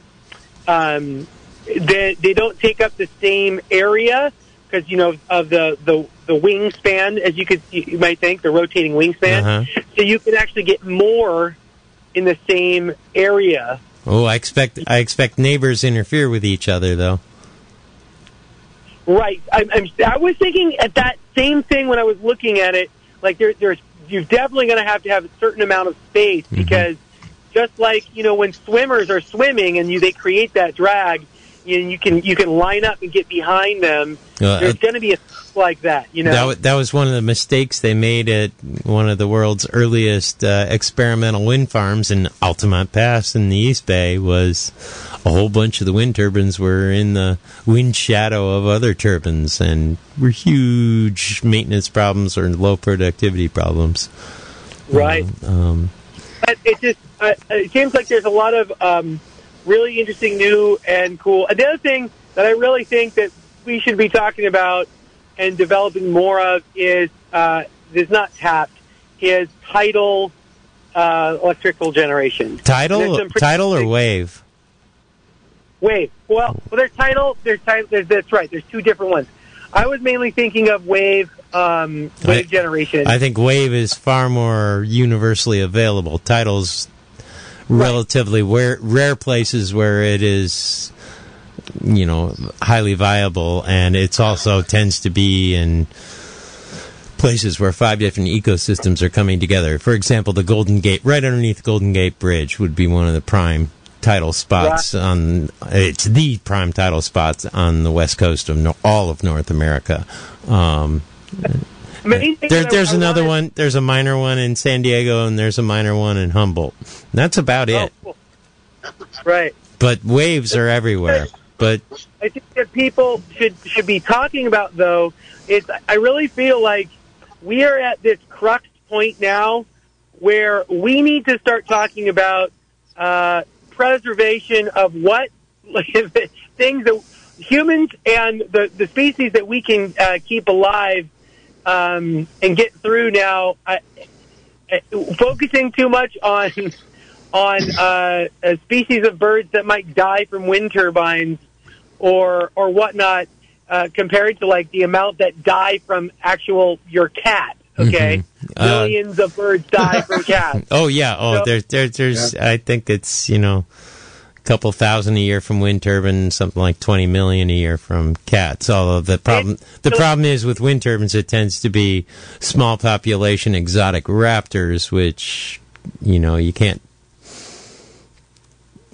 um, they, they don't take up the same area because you know of the, the the wingspan as you could you might think the rotating wingspan
Uh-huh.
so you can actually get more in the same area
Oh, I expect I expect neighbors interfere with each other though.
right I'm, I'm, I was thinking at that same thing when I was looking at it like there, there's you're definitely going to have to have a certain amount of space
Mm-hmm.
because just like you know when swimmers are swimming and you they create that drag you, you can you can line up and get behind them.
Uh,
there's going to be a like that you know?
That, that was one of the mistakes they made at one of the world's earliest uh, experimental wind farms in Altamont Pass in the East Bay was a whole bunch of the wind turbines were in the wind shadow of other turbines and were huge maintenance problems or low productivity problems.
right.
Um,
but it just uh, it seems like there's a lot of um, really interesting new and cool. And the other thing that I really think that we should be talking about and developing more of is uh, is not tapped is tidal uh, electrical generation.
Tidal, tidal or wave?
Wave. Well, well, there's tidal. There's tidal. There's, that's right. There's two different ones. I was mainly thinking of wave um, wave
I-
generation.
I think wave is far more universally available. Tidal's relatively rare, rare places where it is, you know, highly viable, and it's also tends to be in places where five different ecosystems are coming together. For example, the Golden Gate, right underneath Golden Gate Bridge, would be one of the prime tidal spots on. It's the prime tidal spots on the west coast of no, all of North America. Um, there, there's another
wanted-
one. There's a minor one in San Diego, and there's a minor one in Humboldt. That's about it.
Oh, cool. Right.
But waves are everywhere. But
I think that people should should be talking about though is I really feel like we are at this crux point now where we need to start talking about uh, preservation of what things that humans and the the species that we can uh, keep alive um, and get through now. I, focusing too much on on uh, a species of birds that might die from wind turbines or or whatnot, uh, compared to like the amount that die from actual your cat. Okay,
Uh,
millions of birds die from cats.
oh yeah, oh
So-
there, there there's I think it's you know couple thousand a year from wind turbines, something like twenty million a year from cats. Although the problem the problem is with wind turbines, it tends to be small population exotic raptors, which you know you can't.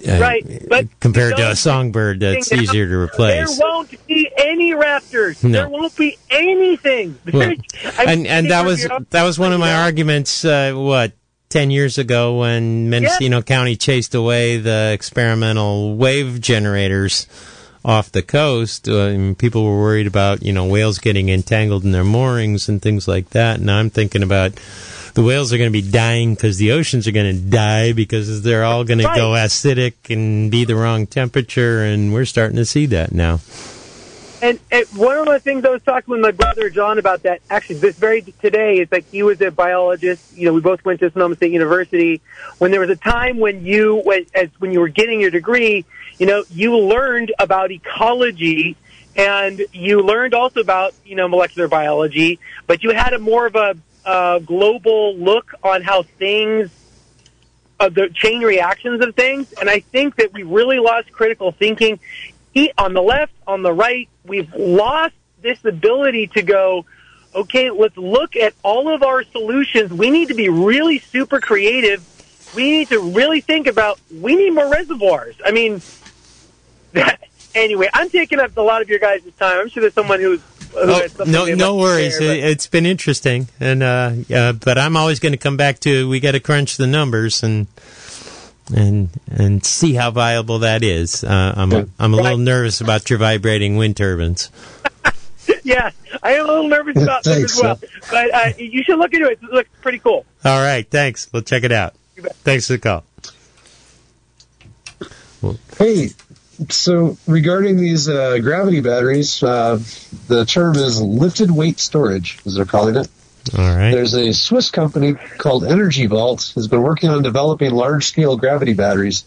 uh,
Right, but
compared to a songbird that's easier to replace.
There won't be any raptors.
No.
There won't be anything.
Well, and and that was that was one of my arguments. Uh, what ten years ago when Mendocino County chased away the experimental wave generators off the coast, uh, people were worried about you know whales getting entangled in their moorings and things like that. And I'm thinking about. The whales are going to be dying because the oceans are going to die because they're all going to go acidic and be the wrong temperature, and we're starting to see that now.
And, and one of the things I was talking with my brother John about that actually this very today is like he was a biologist. You know, we both went to Sonoma State University. When there was a time when you when, as when you were getting your degree, you know, you learned about ecology and you learned also about you know molecular biology, but you had a more of a uh, global look on how things of the chain reactions of things. And I think that we really lost critical thinking on the left, on the right. We've lost this ability to go, okay, let's look at all of our solutions. We need to be really super creative. We need to really think about, we need more reservoirs. I mean, anyway, I'm taking up a lot of your guys' time. I'm sure there's someone who's. who
Oh, no, no worries.
share,
It, it's been interesting, and uh, uh, but I'm always going to come back to we got to crunch the numbers and and and see how viable that is. Uh, I'm a, I'm a little nervous about your vibrating wind turbines.
yeah, I am a little nervous about them as well. But uh, you should look into it. It looks pretty cool.
All right, thanks. We'll check it out. Thanks for the call.
Hey, so regarding these uh, gravity batteries, uh, the term is lifted weight storage, as they're calling it.
All right.
There's a Swiss company called Energy Vault has been working on developing large-scale gravity batteries.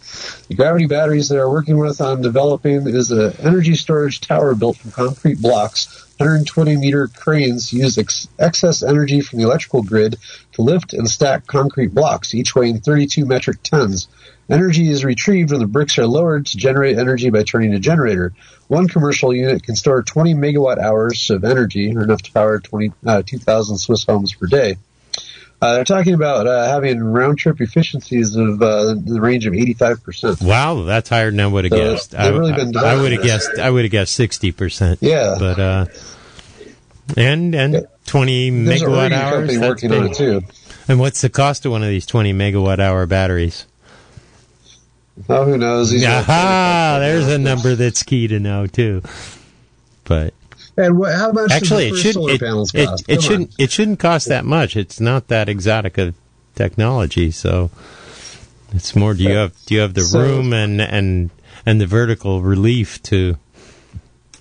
The gravity batteries they're working with on developing is an energy storage tower built from concrete blocks. 120 meter cranes use ex- excess energy from the electrical grid to lift and stack concrete blocks, each weighing 32 metric tons. Energy is retrieved when the bricks are lowered to generate energy by turning a generator. One commercial unit can store 20 megawatt hours of energy, or enough to power 20, uh, 2,000 Swiss homes per day. Uh, they're talking about uh, having round trip efficiencies of uh, the range of 85%.
Wow, that's higher than I would have
So,
guessed. I,
really been
I, I would have guessed. I would have guessed sixty percent.
Yeah.
but uh, and and twenty
There's
megawatt hours.
working on
big.
it too.
And what's the cost of one of these 20 megawatt hour batteries?
Oh, who knows? These are-
Aha! There's a number that's key to know too. But
And what, how much
actually, it should
solar
it,
panels
it,
cost?
it
Come
shouldn't it shouldn't cost that much. It's not that exotic of technology, so it's more. Do you have do you have the
So-
room and and and the vertical relief to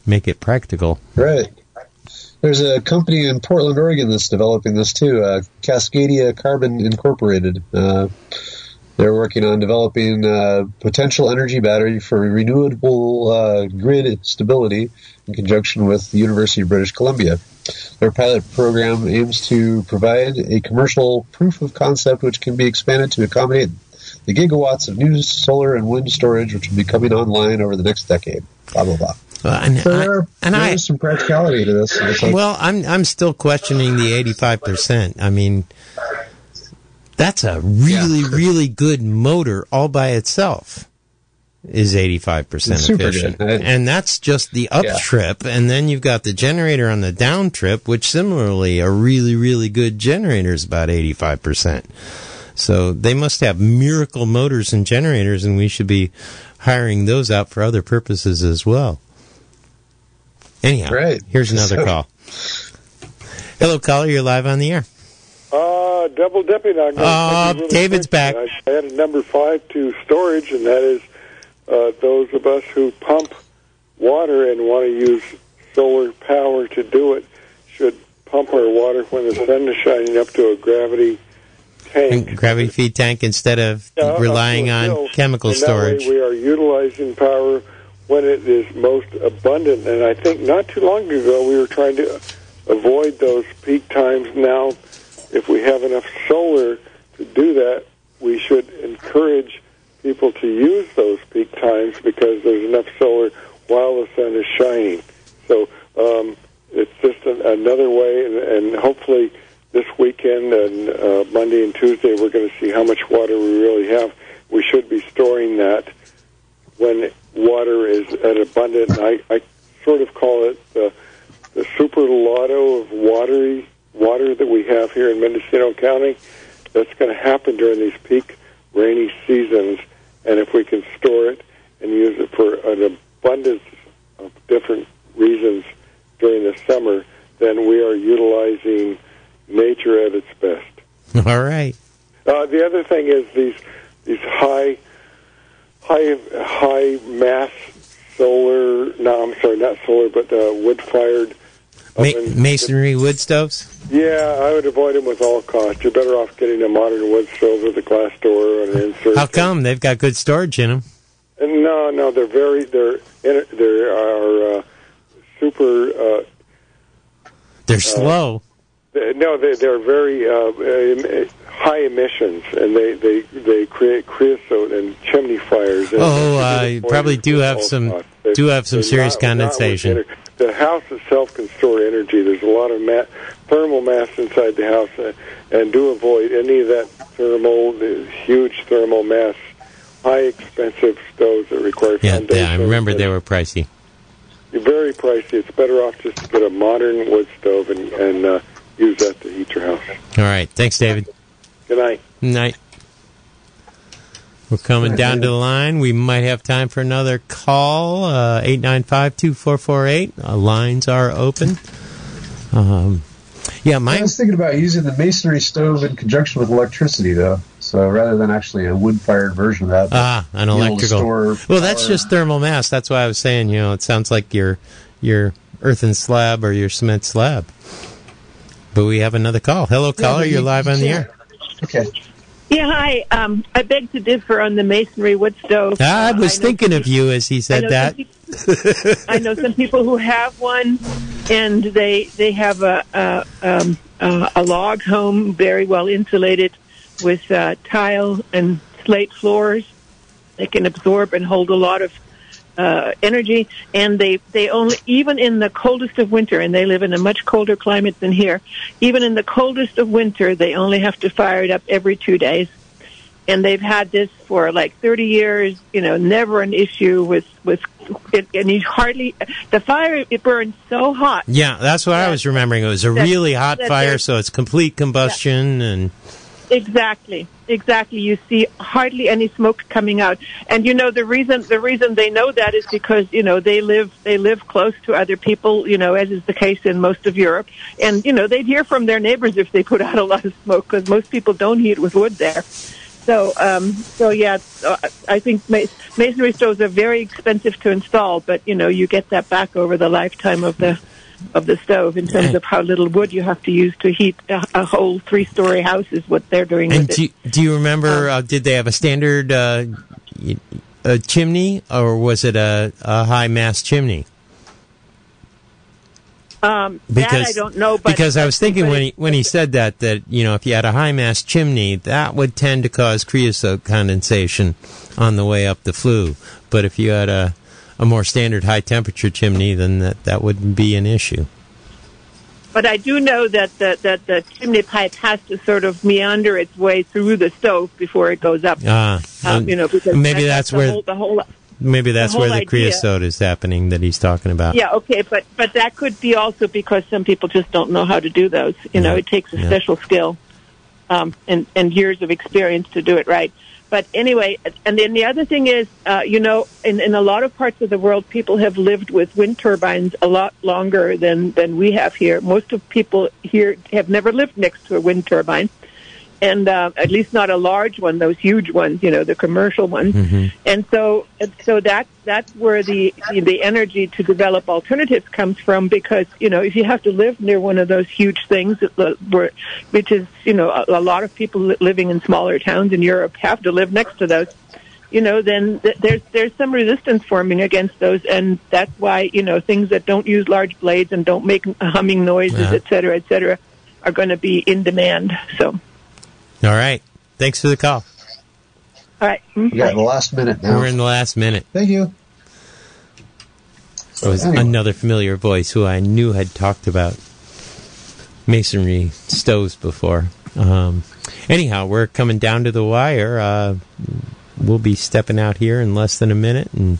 make it practical?
Right. There's a company in Portland, Oregon that's developing this too, uh, Cascadia Carbon Incorporated. Uh, they're working on developing a potential energy battery for renewable uh, grid stability in conjunction with the University of British Columbia. Their pilot program aims to provide a commercial proof of concept which can be expanded to accommodate the gigawatts of new solar and wind storage which will be coming online over the next decade. Blah blah blah.
Well, and
So
I-
there, are,
and
there
I-
is some practicality to this. Like,
Well, I'm I'm still questioning the 85%. I mean, that's a really really good motor all by itself. Is 85%
It's super
efficient.
good.
And that's just the up
Yeah.
trip and then you've got the generator on the down trip which similarly a really really good generator is about 85%. So they must have miracle motors and generators and we should be hiring those out for other purposes as well. Anyhow,
Right.
here's another
So-
call. Hello, caller. You're live on the air.
Uh, double dipping. I'm
Uh,
really
David's back.
I added number five to storage, and that is uh, those of us who pump water and want to use solar power to do it should pump our water when the sun is shining up to a gravity tank.
And gravity feed tank instead of relying on chemical
and
storage.
we are utilizing power when it is most abundant. And I think not too long ago we were trying to avoid those peak times. Now, if we have enough solar to do that, we should encourage people to use those peak times because there's enough solar while the sun is shining. So um, it's just an, another way, and, and hopefully this weekend and uh, Monday and Tuesday we're going to see how much water we really have. We should be storing that when water is at abundant. I, I sort of call it the, the super lotto of watery water that we have here in Mendocino County. That's going to happen during these peak rainy seasons, and if we can store it and use it for an abundance of different reasons during the summer, then we are utilizing nature at its best.
All right.
Uh, the other thing is these these high high high mass solar. No, I'm sorry, not solar, but uh, wood fired.
Ma- masonry wood stoves?
Yeah, I would avoid them with all costs. You're better off getting a modern wood stove with a glass door and an insert.
How come? They've got good storage in them.
And no, no, they're very they're in, they are uh, super. Uh,
They're slow.
They- No, they, they're very uh, em- high emissions, and they, they, they create creosote and chimney fires. And
Oh, uh, you probably do have some
costs.
Do have some serious
not- not
condensation.
ener- The house itself can store energy. There's a lot of ma- thermal mass inside the house, uh, and do avoid any of that thermal, the huge thermal mass, high expensive stoves that require
Yeah, yeah, I remember they were pricey.
You're very pricey. It's better off just to get a modern wood stove and, and uh, use that to heat your house.
All right. Thanks, David.
Good night.
Night. We're coming down to the line. We might have time for another call. Uh, 895-2448. Uh, lines are open. Um, yeah,
I was thinking about using the masonry stove in conjunction with electricity, though. So rather than actually a wood-fired version of that,
ah, an
being able to
electrical. Well, that's just thermal mass. That's why I was saying, you know, it sounds like your your earthen slab or your cement slab. But we have another call. Hello, caller.
but
You're live
you
on the air.
Okay.
Yeah, hi. Um, I beg to differ on the masonry wood stove.
I
Uh,
was thinking of you as he said
know
that.
some peop- I know some people who have one, and they they have a a, um, uh, a log home, very well insulated, with uh, tile and slate floors. They can absorb and hold a lot of uh, energy, and they they only even in the coldest of winter, and they live in a much colder climate than here. Even in the coldest of winter, they only have to fire it up every two days and they've had this for like 30 years. You know, never an issue with with it, and you hardly the fire it burns so hot.
Yeah, that's what I was remembering. It was a
that-
really hot fire, so it's complete combustion and
Exactly, exactly. You see hardly any smoke coming out, and you know the reason the reason they know that is because you know they live they live close to other people. You know, as is the case in most of Europe, and you know they'd hear from their neighbors if they put out a lot of smoke because most people don't heat with wood there. So, um, so yeah, uh, I think ma- masonry stoves are very expensive to install, but you know you get that back over the lifetime of the of the stove in terms of how little wood you have to use to heat a, a whole three-story house is what they're doing
And do, do you remember? Uh, did they have a standard uh, a chimney, or was it a, a high mass chimney?
Um, that I don't know, but
because I was thinking when he when he said that that you know if you had a high mass chimney that would tend to cause creosote condensation on the way up the flue, but if you had a a more standard high temperature chimney, then that that wouldn't be an issue.
But I do know that the, that the chimney pipe has to sort of meander its way through the stove before it goes up.
Ah,
Um, you know, because
maybe
that-
that's
the
where
whole, the whole.
maybe that's
the
where the
idea-
creosote is happening that he's talking about.
Yeah, okay, but but that could be also because some people just don't know how to do those. You know, it takes a
Yeah.
special skill um, and and years of experience to do it right. But anyway, and then the other thing is, uh, you know, in, in a lot of parts of the world, people have lived with wind turbines a lot longer than than we have here. Most of people here have never lived next to a wind turbine. And uh, at least not a large one; those huge ones, you know, the commercial ones. And so, so that that's where the the energy to develop alternatives comes from. Because you know, if you have to live near one of those huge things, uh, which is you know, a, a lot of people living in smaller towns in Europe have to live next to those. You know, then th- there's there's some resistance forming against those, and that's why you know things that don't use large blades and don't make humming noises,
Yeah.
et cetera, et cetera, are going to be in demand. So,
All right. Thanks for the call.
all right.
We got the last minute now.
We're in the last minute.
Thank you.
It was
Anyway.
another familiar voice who I knew had talked about masonry stoves before. Um, anyhow, we're coming down to the wire. Uh, we'll be stepping out here in less than a minute, and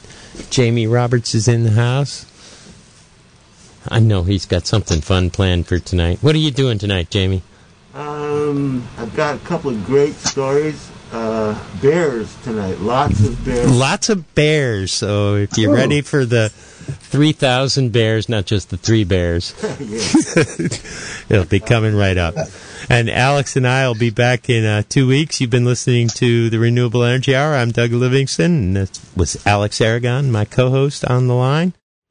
Jamie Roberts is in the house. I know he's got something fun planned for tonight. What are you doing tonight, Jamie?
Um, I've got a couple of great stories. Uh, bears tonight. Lots of bears.
Lots of bears. So if you're
Ooh.
ready for the 3,000 bears, not just the three bears, it'll be coming right up. And Alex and I will be back in uh, two weeks. You've been listening to the Renewable Energy Hour. I'm Doug Livingston, and that was Alex Aragon, my co host, on the line.